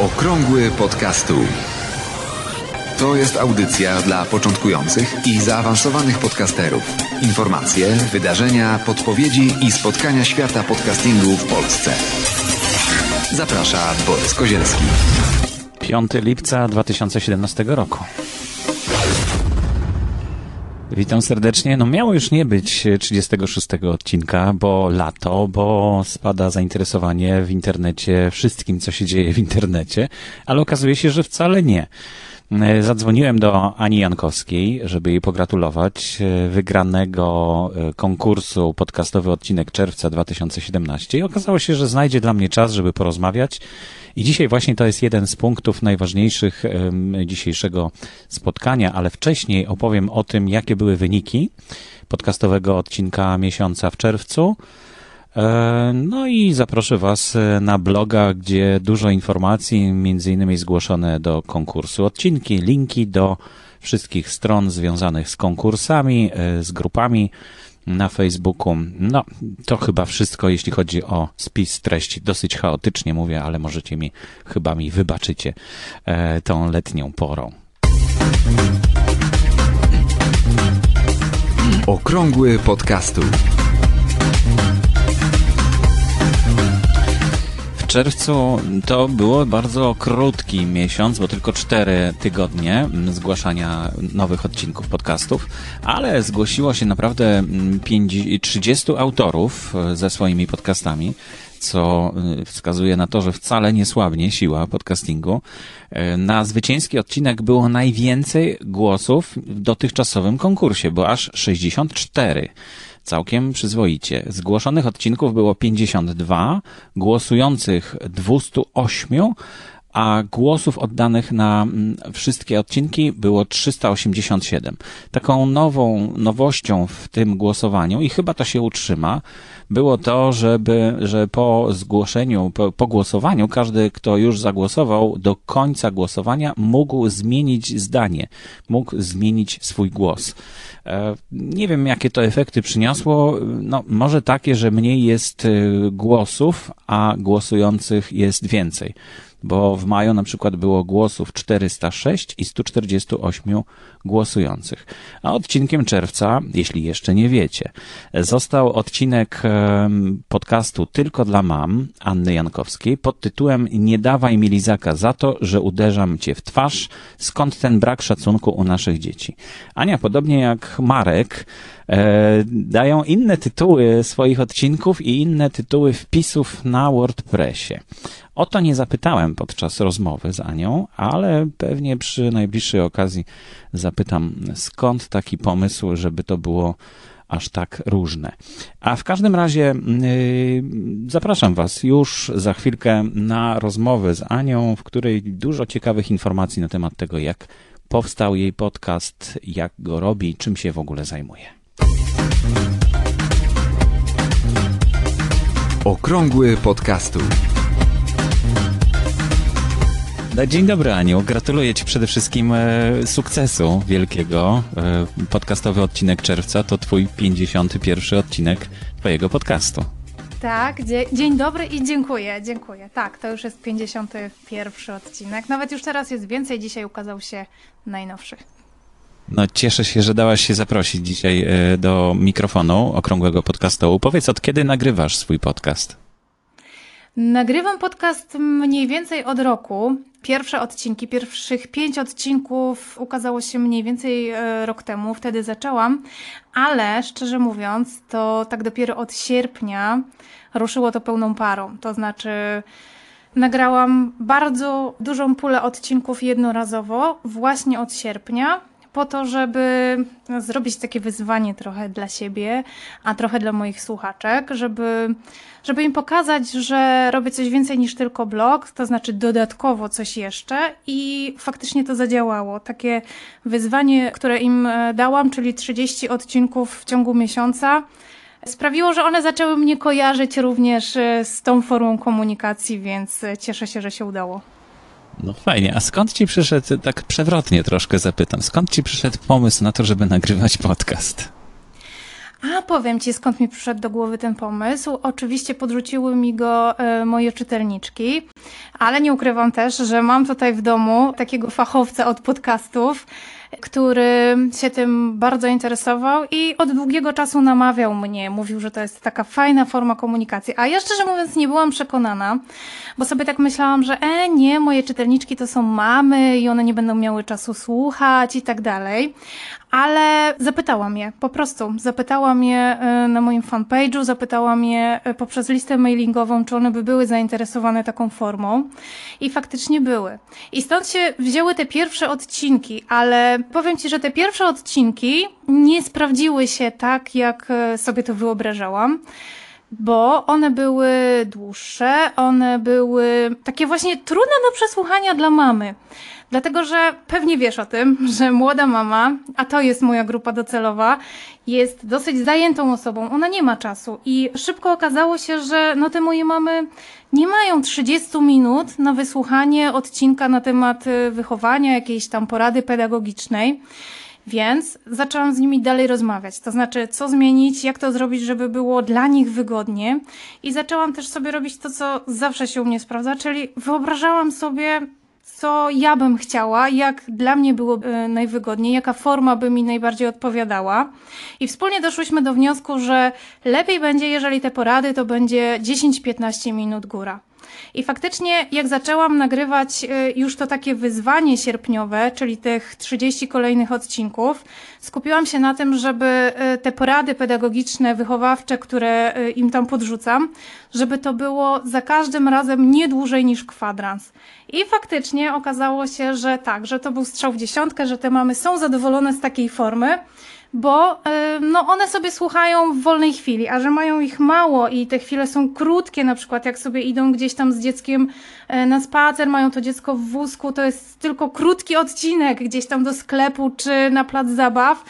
Okrągły podcastu. To jest audycja dla początkujących i zaawansowanych podcasterów. Informacje, wydarzenia, podpowiedzi i spotkania świata podcastingu w Polsce. Zaprasza Borys Kozielski. 5 lipca 2017 roku. Witam serdecznie. No miało już nie być 36 odcinka, bo lato, bo spada zainteresowanie w internecie wszystkim, co się dzieje w internecie, ale okazuje się, że wcale nie. Zadzwoniłem do Ani Jankowskiej, żeby jej pogratulować wygranego konkursu podcastowy odcinek czerwca 2017 i okazało się, że znajdzie dla mnie czas, żeby porozmawiać. I dzisiaj właśnie to jest jeden z punktów najważniejszych dzisiejszego spotkania, ale wcześniej opowiem o tym, jakie były wyniki podcastowego odcinka miesiąca w czerwcu. No i zaproszę Was na bloga, gdzie dużo informacji, między innymi zgłoszone do konkursu odcinki, linki do wszystkich stron związanych z konkursami, z grupami na Facebooku. No, to chyba wszystko, jeśli chodzi o spis treści. Dosyć chaotycznie mówię, ale możecie mi, chyba mi wybaczycie tą letnią porą. Okrągły podcastu. Czerwcu to było bardzo krótki miesiąc, bo tylko cztery tygodnie zgłaszania nowych odcinków podcastów, ale zgłosiło się naprawdę 30 autorów ze swoimi podcastami co wskazuje na to, że wcale nie słabnie siła podcastingu. Na zwycięski odcinek było najwięcej głosów w dotychczasowym konkursie, bo aż 64 całkiem przyzwoicie. Zgłoszonych odcinków było 52, głosujących 208, a głosów oddanych na wszystkie odcinki było 387. Taką nową nowością w tym głosowaniu i chyba to się utrzyma, było to, żeby, że po zgłoszeniu, po, po głosowaniu, każdy, kto już zagłosował, do końca głosowania mógł zmienić zdanie, mógł zmienić swój głos. Nie wiem, jakie to efekty przyniosło. No, może takie, że mniej jest głosów, a głosujących jest więcej bo w maju na przykład było głosów 406 i 148 głosujących. A odcinkiem czerwca, jeśli jeszcze nie wiecie, został odcinek podcastu Tylko dla mam Anny Jankowskiej pod tytułem Nie dawaj mi lizaka za to, że uderzam cię w twarz. Skąd ten brak szacunku u naszych dzieci? Ania, podobnie jak Marek, dają inne tytuły swoich odcinków i inne tytuły wpisów na WordPressie. O to nie zapytałem podczas rozmowy z Anią, ale pewnie przy najbliższej okazji zapytam, skąd taki pomysł, żeby to było aż tak różne. A w każdym razie yy, zapraszam Was już za chwilkę na rozmowę z Anią, w której dużo ciekawych informacji na temat tego, jak powstał jej podcast, jak go robi, czym się w ogóle zajmuje. Okrągły podcastu. Dzień dobry, Aniu. Gratuluję Ci przede wszystkim sukcesu wielkiego. Podcastowy odcinek czerwca to Twój 51 odcinek Twojego podcastu. Tak, dzień dobry i dziękuję, dziękuję. Tak, to już jest 51 odcinek. Nawet już teraz jest więcej, dzisiaj ukazał się najnowszy. No, cieszę się, że dałaś się zaprosić dzisiaj do mikrofonu okrągłego podcastu. Powiedz, od kiedy nagrywasz swój podcast? Nagrywam podcast mniej więcej od roku. Pierwsze odcinki, pierwszych pięć odcinków ukazało się mniej więcej rok temu, wtedy zaczęłam, ale szczerze mówiąc, to tak dopiero od sierpnia ruszyło to pełną parą. To znaczy, nagrałam bardzo dużą pulę odcinków jednorazowo, właśnie od sierpnia, po to, żeby zrobić takie wyzwanie trochę dla siebie, a trochę dla moich słuchaczek, żeby, żeby im pokazać, że robię coś więcej niż tylko blog, to znaczy dodatkowo coś jeszcze i faktycznie to zadziałało. Takie wyzwanie, które im dałam, czyli 30 odcinków w ciągu miesiąca, sprawiło, że one zaczęły mnie kojarzyć również z tą formą komunikacji, więc cieszę się, że się udało. No fajnie, a skąd ci przyszedł, tak przewrotnie troszkę zapytam, skąd ci przyszedł pomysł na to, żeby nagrywać podcast? A powiem Ci, skąd mi przyszedł do głowy ten pomysł. Oczywiście podrzuciły mi go e, moje czytelniczki, ale nie ukrywam też, że mam tutaj w domu takiego fachowca od podcastów, który się tym bardzo interesował i od długiego czasu namawiał mnie. Mówił, że to jest taka fajna forma komunikacji. A ja szczerze mówiąc nie byłam przekonana, bo sobie tak myślałam, że e, nie, moje czytelniczki to są mamy i one nie będą miały czasu słuchać i tak dalej. Ale zapytałam je, po prostu. Zapytałam je e, na moim fanpage'u, zapytałam je e, poprzez listę mailingową, czy one by były zainteresowane taką formą. I faktycznie były. I stąd się wzięły te pierwsze odcinki, ale powiem Ci, że te pierwsze odcinki nie sprawdziły się tak, jak e, sobie to wyobrażałam bo one były dłuższe, one były takie właśnie trudne do przesłuchania dla mamy. Dlatego, że pewnie wiesz o tym, że młoda mama, a to jest moja grupa docelowa, jest dosyć zajętą osobą. Ona nie ma czasu i szybko okazało się, że no te moje mamy nie mają 30 minut na wysłuchanie odcinka na temat y, wychowania, jakiejś tam porady pedagogicznej. Więc zaczęłam z nimi dalej rozmawiać, to znaczy, co zmienić, jak to zrobić, żeby było dla nich wygodnie. I zaczęłam też sobie robić to, co zawsze się u mnie sprawdza, czyli wyobrażałam sobie co ja bym chciała, jak dla mnie było e, najwygodniej, jaka forma by mi najbardziej odpowiadała. I wspólnie doszłyśmy do wniosku, że lepiej będzie, jeżeli te porady to będzie 10-15 minut góra. I faktycznie, jak zaczęłam nagrywać y, już to takie wyzwanie sierpniowe, czyli tych 30 kolejnych odcinków, skupiłam się na tym, żeby y, te porady pedagogiczne, wychowawcze, które y, im tam podrzucam, żeby to było za każdym razem nie dłużej niż kwadrans. I faktycznie okazało się, że tak, że to był strzał w dziesiątkę, że te mamy są zadowolone z takiej formy bo no, one sobie słuchają w wolnej chwili, a że mają ich mało i te chwile są krótkie, na przykład jak sobie idą gdzieś tam z dzieckiem e, na spacer, mają to dziecko w wózku, to jest tylko krótki odcinek gdzieś tam do sklepu czy na plac zabaw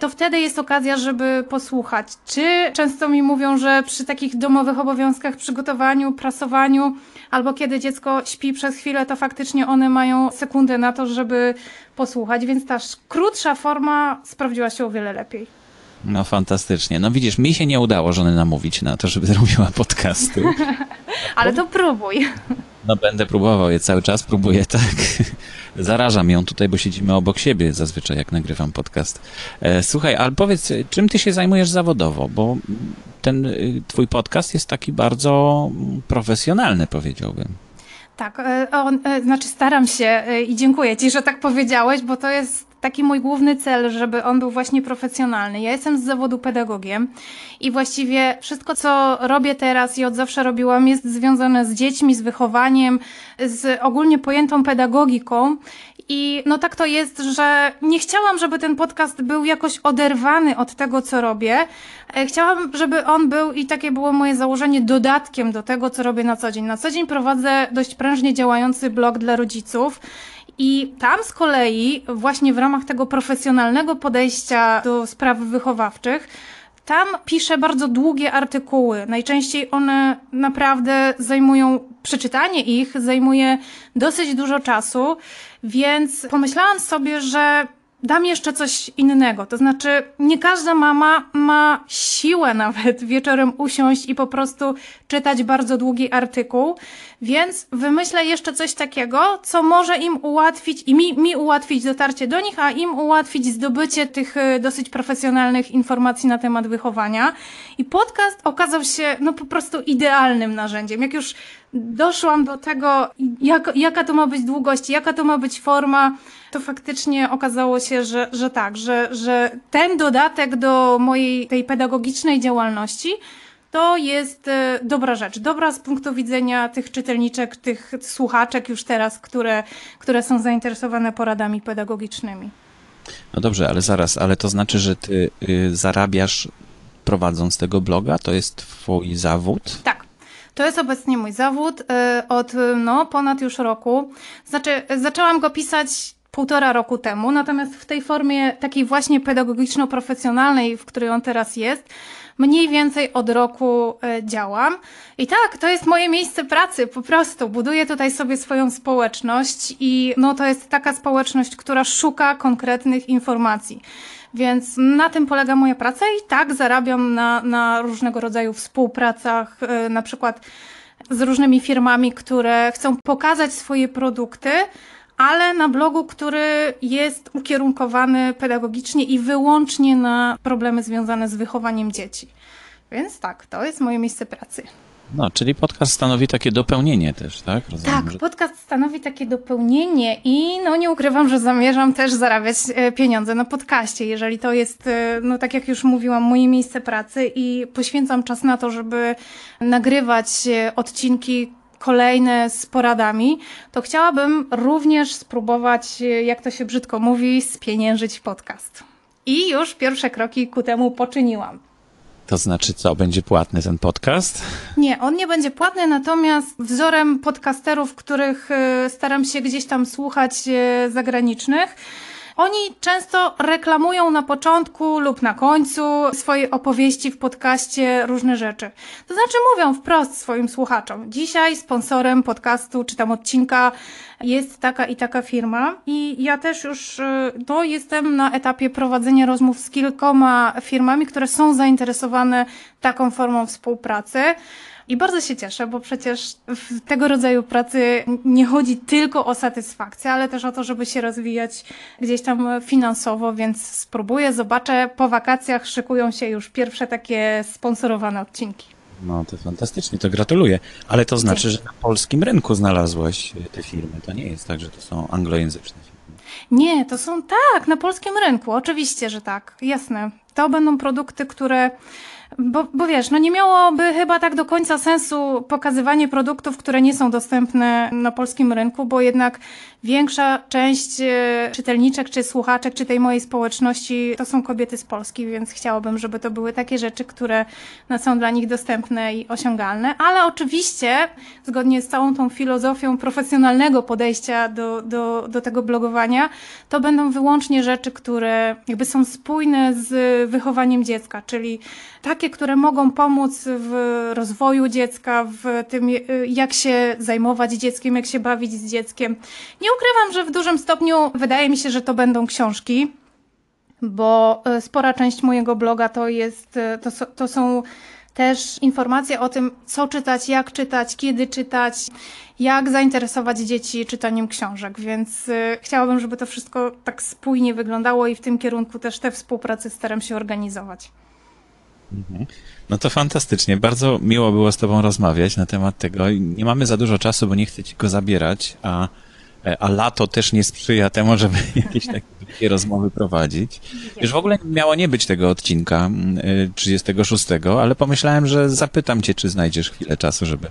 to wtedy jest okazja, żeby posłuchać. Czy często mi mówią, że przy takich domowych obowiązkach, przygotowaniu, prasowaniu, albo kiedy dziecko śpi przez chwilę, to faktycznie one mają sekundę na to, żeby posłuchać, więc ta krótsza forma sprawdziła się o wiele lepiej. No fantastycznie. No widzisz, mi się nie udało żony namówić na to, żeby zrobiła podcasty. Ale to próbuj. No będę próbował je cały czas, próbuję, tak. Zarażam ją tutaj, bo siedzimy obok siebie zazwyczaj, jak nagrywam podcast. E, słuchaj, ale powiedz, czym ty się zajmujesz zawodowo? Bo ten y, twój podcast jest taki bardzo profesjonalny, powiedziałbym. Tak, e, on, e, znaczy staram się i dziękuję Ci, że tak powiedziałeś, bo to jest taki mój główny cel, żeby on był właśnie profesjonalny. Ja jestem z zawodu pedagogiem i właściwie wszystko, co robię teraz i od zawsze robiłam, jest związane z dziećmi, z wychowaniem, z ogólnie pojętą pedagogiką. I no tak to jest, że nie chciałam, żeby ten podcast był jakoś oderwany od tego, co robię. E, chciałam, żeby on był, i takie było moje założenie, dodatkiem do tego, co robię na co dzień. Na co dzień prowadzę dość prężnie działający blog dla rodziców. I tam z kolei, właśnie w ramach tego profesjonalnego podejścia do spraw wychowawczych, tam piszę bardzo długie artykuły. Najczęściej one naprawdę zajmują, przeczytanie ich zajmuje dosyć dużo czasu, więc pomyślałam sobie, że dam jeszcze coś innego. To znaczy, nie każda mama ma siłę nawet wieczorem usiąść i po prostu czytać bardzo długi artykuł, więc wymyślę jeszcze coś takiego, co może im ułatwić i mi, mi ułatwić dotarcie do nich, a im ułatwić zdobycie tych y, dosyć profesjonalnych informacji na temat wychowania. I podcast okazał się no po prostu idealnym narzędziem. Jak już doszłam do tego, jak, jaka to ma być długość, jaka to ma być forma, to faktycznie okazało się, że, że tak, że, że ten dodatek do mojej tej pedagogicznej działalności to jest e, dobra rzecz. Dobra z punktu widzenia tych czytelniczek, tych słuchaczek już teraz, które, które są zainteresowane poradami pedagogicznymi. No dobrze, ale zaraz, ale to znaczy, że ty y, zarabiasz prowadząc tego bloga? To jest twój zawód? Tak. To jest obecnie mój zawód y, od no, ponad już roku. Znaczy, zaczęłam go pisać półtora roku temu, natomiast w tej formie takiej właśnie pedagogiczno-profesjonalnej, w której on teraz jest, mniej więcej od roku e, działam. I tak, to jest moje miejsce pracy, po prostu. Buduję tutaj sobie swoją społeczność i no to jest taka społeczność, która szuka konkretnych informacji. Więc na tym polega moja praca i tak zarabiam na, na różnego rodzaju współpracach, y, na przykład z różnymi firmami, które chcą pokazać swoje produkty, ale na blogu, który jest ukierunkowany pedagogicznie i wyłącznie na problemy związane z wychowaniem dzieci. Więc tak, to jest moje miejsce pracy. No, czyli podcast stanowi takie dopełnienie też, tak? Rozumiem, tak, że... podcast stanowi takie dopełnienie i no nie ukrywam, że zamierzam też zarabiać e, pieniądze na podcaście, jeżeli to jest, e, no tak jak już mówiłam, moje miejsce pracy i poświęcam czas na to, żeby nagrywać e, odcinki kolejne z poradami, to chciałabym również spróbować, jak to się brzydko mówi, spieniężyć podcast. I już pierwsze kroki ku temu poczyniłam. To znaczy co, będzie płatny ten podcast? Nie, on nie będzie płatny, natomiast wzorem podcasterów, których e, staram się gdzieś tam słuchać e, zagranicznych, oni często reklamują na początku lub na końcu swojej opowieści w podcaście różne rzeczy. To znaczy mówią wprost swoim słuchaczom. Dzisiaj sponsorem podcastu czy tam odcinka jest taka i taka firma i ja też już no, jestem na etapie prowadzenia rozmów z kilkoma firmami, które są zainteresowane taką formą współpracy. I bardzo się cieszę, bo przecież w tego rodzaju pracy nie chodzi tylko o satysfakcję, ale też o to, żeby się rozwijać gdzieś tam finansowo, więc spróbuję, zobaczę. Po wakacjach szykują się już pierwsze takie sponsorowane odcinki. No to fantastycznie, to gratuluję. Ale to znaczy, że na polskim rynku znalazłaś te firmy. To nie jest tak, że to są anglojęzyczne firmy. Nie, to są tak, na polskim rynku. Oczywiście, że tak. Jasne. To będą produkty, które bo, bo wiesz, no nie miałoby chyba tak do końca sensu pokazywanie produktów, które nie są dostępne na polskim rynku, bo jednak większa część e, czytelniczek czy słuchaczek, czy tej mojej społeczności to są kobiety z Polski, więc chciałabym, żeby to były takie rzeczy, które no, są dla nich dostępne i osiągalne. Ale oczywiście, zgodnie z całą tą filozofią profesjonalnego podejścia do, do, do tego blogowania, to będą wyłącznie rzeczy, które jakby są spójne z wychowaniem dziecka, czyli takie, które mogą pomóc w rozwoju dziecka, w tym, jak się zajmować dzieckiem, jak się bawić z dzieckiem. Nie ukrywam, że w dużym stopniu wydaje mi się, że to będą książki, bo e, spora część mojego bloga to jest, e, to, to są też informacje o tym, co czytać, jak czytać, kiedy czytać, jak zainteresować dzieci czytaniem książek, więc y, chciałabym, żeby to wszystko tak spójnie wyglądało i w tym kierunku też te współpracy staram się organizować. Mhm. No to fantastycznie. Bardzo miło było z Tobą rozmawiać na temat tego. Nie mamy za dużo czasu, bo nie chcę Ci go zabierać, a, a lato też nie sprzyja temu, żeby jakieś takie rozmowy prowadzić. Już w ogóle miało nie być tego odcinka 36, y, ale pomyślałem, że zapytam Cię, czy znajdziesz chwilę czasu, żeby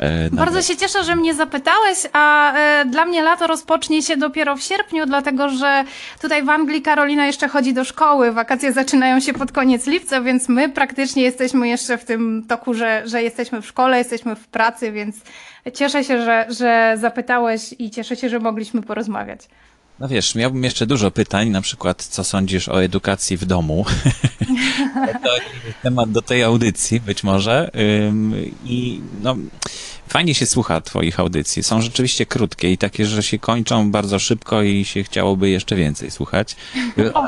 E, Bardzo się cieszę, że mnie zapytałeś, a e, dla mnie lato rozpocznie się dopiero w sierpniu, dlatego że tutaj w Anglii Karolina jeszcze chodzi do szkoły. Wakacje zaczynają się pod koniec lipca, więc my praktycznie jesteśmy jeszcze w tym toku, że, że jesteśmy w szkole, jesteśmy w pracy, więc cieszę się, że, że zapytałeś i cieszę się, że mogliśmy porozmawiać. No wiesz, miałbym jeszcze dużo pytań, na przykład co sądzisz o edukacji w domu. to jest temat do tej audycji być może. I no, fajnie się słucha twoich audycji. Są rzeczywiście krótkie i takie, że się kończą bardzo szybko i się chciałoby jeszcze więcej słuchać. O,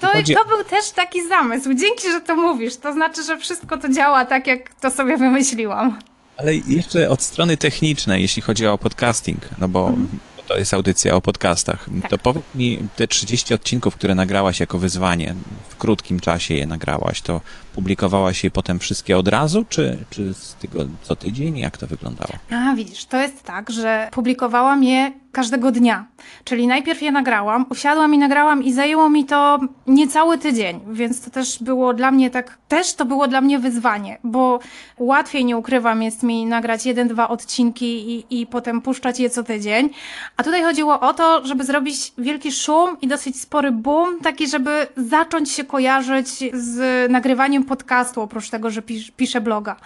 to, to był też taki zamysł. Dzięki, że to mówisz. To znaczy, że wszystko to działa tak, jak to sobie wymyśliłam. Ale jeszcze od strony technicznej, jeśli chodzi o podcasting, no bo mhm to jest audycja o podcastach. Tak. To powiedz mi, te 30 odcinków, które nagrałaś jako wyzwanie, w krótkim czasie je nagrałaś, to publikowałaś je potem wszystkie od razu, czy, czy z tego co tydzień? Jak to wyglądało? A, widzisz, to jest tak, że publikowałam je każdego dnia. Czyli najpierw je nagrałam, usiadłam i nagrałam i zajęło mi to niecały tydzień, więc to też było dla mnie tak, też to było dla mnie wyzwanie, bo łatwiej, nie ukrywam, jest mi nagrać jeden, dwa odcinki i, i potem puszczać je co tydzień, a tutaj chodziło o to, żeby zrobić wielki szum i dosyć spory boom, taki, żeby zacząć się kojarzyć z nagrywaniem podcastu, oprócz tego, że pis piszę bloga.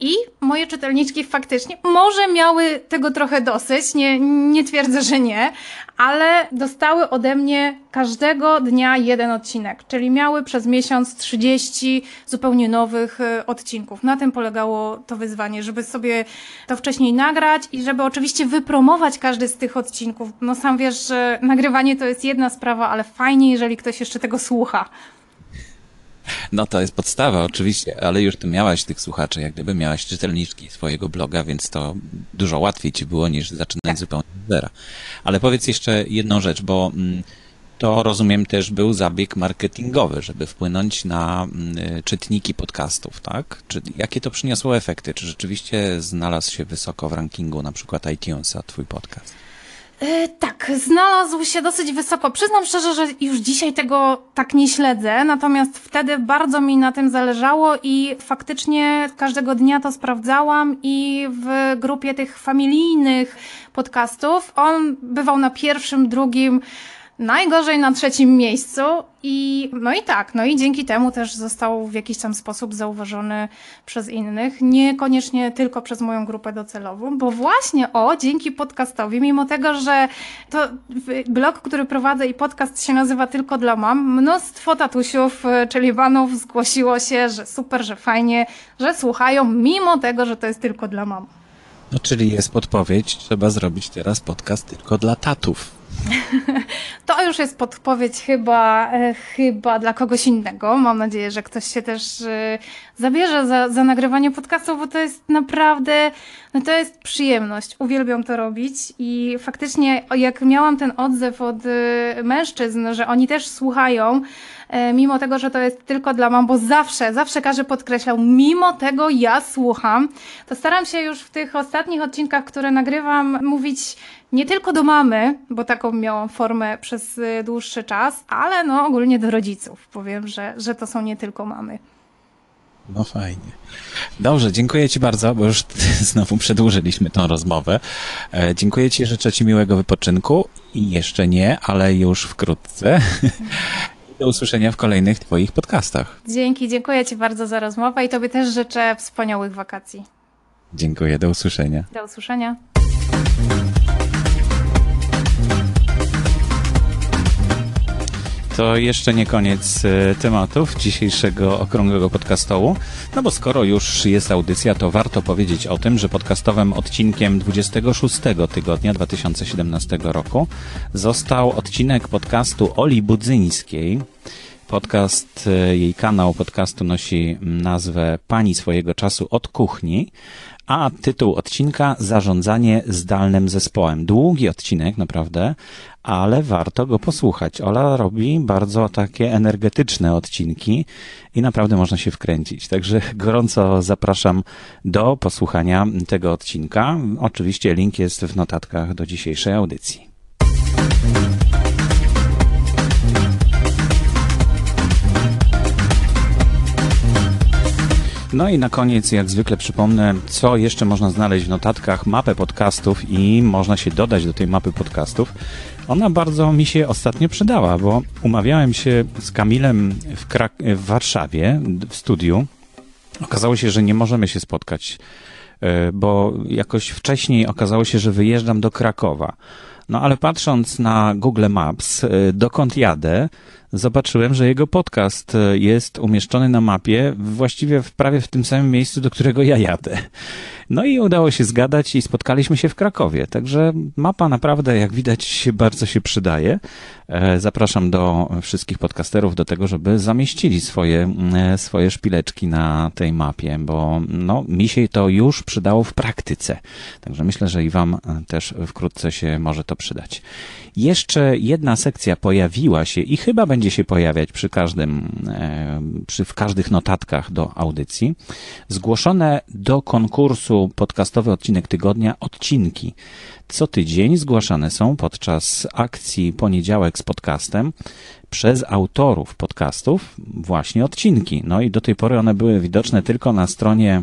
I moje czytelniczki faktycznie może miały tego trochę dosyć, nie, nie twierdzę, twierdzę, że nie, ale dostały ode mnie każdego dnia jeden odcinek, czyli miały przez miesiąc 30 zupełnie nowych e, odcinków. Na tym polegało to wyzwanie, żeby sobie to wcześniej nagrać i żeby oczywiście wypromować każdy z tych odcinków. No sam wiesz, że nagrywanie to jest jedna sprawa, ale fajnie, jeżeli ktoś jeszcze tego słucha. No to jest podstawa, oczywiście, ale już ty miałaś tych słuchaczy, jak gdyby miałaś czytelniczki swojego bloga, więc to dużo łatwiej ci było niż zaczynać tak. zupełnie z zera. Ale powiedz jeszcze jedną rzecz, bo mm, to rozumiem też był zabieg marketingowy, żeby wpłynąć na mm, czytniki podcastów, tak? Czy jakie to przyniosło efekty? Czy rzeczywiście znalazł się wysoko w rankingu na przykład iTunesa twój podcast? E, tak, znalazł się dosyć wysoko. Przyznam szczerze, że już dzisiaj tego tak nie śledzę, natomiast wtedy bardzo mi na tym zależało i faktycznie każdego dnia to sprawdzałam i w grupie tych familijnych podcastów on bywał na pierwszym, drugim, najgorzej na trzecim miejscu i no i tak, no i dzięki temu też został w jakiś tam sposób zauważony przez innych, niekoniecznie tylko przez moją grupę docelową, bo właśnie o, dzięki podcastowi, mimo tego, że to blog, który prowadzę i podcast się nazywa tylko dla mam, mnóstwo tatusiów, e, czyli panów zgłosiło się, że super, że fajnie, że słuchają, mimo tego, że to jest tylko dla mam. No czyli jest podpowiedź, trzeba zrobić teraz podcast tylko dla tatów. To już jest podpowiedź chyba, e, chyba dla kogoś innego. Mam nadzieję, że ktoś się też e, zabierze za, za nagrywanie podcastów, bo to jest naprawdę, no to jest przyjemność. Uwielbiam to robić i faktycznie jak miałam ten odzew od e, mężczyzn, że oni też słuchają, mimo tego, że to jest tylko dla mam, bo zawsze, zawsze każdy podkreślał, mimo tego ja słucham, to staram się już w tych ostatnich odcinkach, które nagrywam, mówić nie tylko do mamy, bo taką miałam formę przez y, dłuższy czas, ale no ogólnie do rodziców. Powiem, że, że to są nie tylko mamy. No fajnie. Dobrze, dziękuję Ci bardzo, bo już znowu przedłużyliśmy tą rozmowę. E, dziękuję Ci, życzę Ci miłego wypoczynku i jeszcze nie, ale już wkrótce. Do usłyszenia w kolejnych Twoich podcastach. Dzięki, dziękuję Ci bardzo za rozmowę i Tobie też życzę wspaniałych wakacji. Dziękuję, do usłyszenia. Do usłyszenia. To jeszcze nie koniec e, tematów dzisiejszego okrągłego podcastołu. No bo skoro już jest audycja, to warto powiedzieć o tym, że podcastowym odcinkiem 26 tygodnia 2017 roku został odcinek podcastu Oli Budzyńskiej. Podcast, e, jej kanał podcastu nosi nazwę Pani swojego czasu od kuchni a tytuł odcinka Zarządzanie zdalnym zespołem. Długi odcinek, naprawdę, ale warto go posłuchać. Ola robi bardzo takie energetyczne odcinki i naprawdę można się wkręcić. Także gorąco zapraszam do posłuchania tego odcinka. Oczywiście link jest w notatkach do dzisiejszej audycji. No i na koniec, jak zwykle przypomnę, co jeszcze można znaleźć w notatkach, mapę podcastów i można się dodać do tej mapy podcastów. Ona bardzo mi się ostatnio przydała, bo umawiałem się z Kamilem w, Krak w Warszawie w studiu. Okazało się, że nie możemy się spotkać, e, bo jakoś wcześniej okazało się, że wyjeżdżam do Krakowa. No ale patrząc na Google Maps, e, dokąd jadę, zobaczyłem, że jego podcast e, jest umieszczony na mapie właściwie w, prawie w tym samym miejscu, do którego ja jadę. No i udało się zgadać i spotkaliśmy się w Krakowie. Także mapa naprawdę, jak widać, bardzo się przydaje. E, zapraszam do wszystkich podcasterów do tego, żeby zamieścili swoje, e, swoje szpileczki na tej mapie, bo no, mi się to już przydało w praktyce. Także myślę, że i Wam też wkrótce się może to przydać. Jeszcze jedna sekcja pojawiła się i chyba będzie się pojawiać przy każdym, e, przy, w każdych notatkach do audycji. Zgłoszone do konkursu podcastowy odcinek tygodnia odcinki. Co tydzień zgłaszane są podczas akcji Poniedziałek z podcastem przez autorów podcastów właśnie odcinki. No i do tej pory one były widoczne tylko na stronie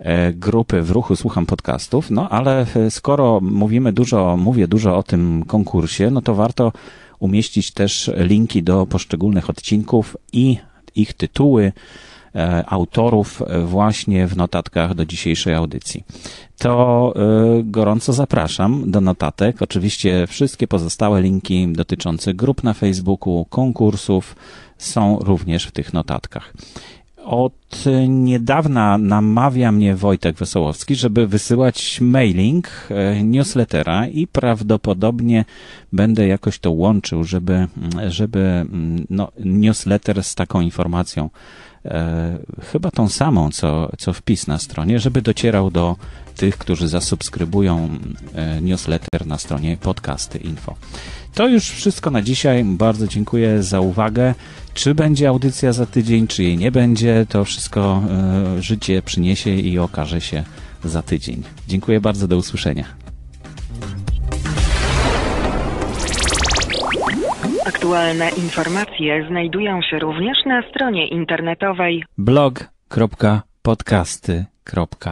E, grupy w ruchu Słucham Podcastów, no ale e, skoro mówimy dużo, mówię dużo o tym konkursie, no to warto umieścić też linki do poszczególnych odcinków i ich tytuły, autorów e, właśnie w notatkach do dzisiejszej audycji. To e, gorąco zapraszam do notatek. Oczywiście wszystkie pozostałe linki dotyczące grup na Facebooku, konkursów są również w tych notatkach. Od niedawna namawia mnie Wojtek Wesołowski, żeby wysyłać mailing e, newslettera i prawdopodobnie będę jakoś to łączył, żeby, żeby no, newsletter z taką informacją, e, chyba tą samą, co, co wpis na stronie, żeby docierał do tych, którzy zasubskrybują e, newsletter na stronie podcasty info. To już wszystko na dzisiaj. Bardzo dziękuję za uwagę. Czy będzie audycja za tydzień, czy jej nie będzie, to wszystko e, życie przyniesie i okaże się za tydzień. Dziękuję bardzo, do usłyszenia. Aktualne informacje znajdują się również na stronie internetowej blog.podcasty.info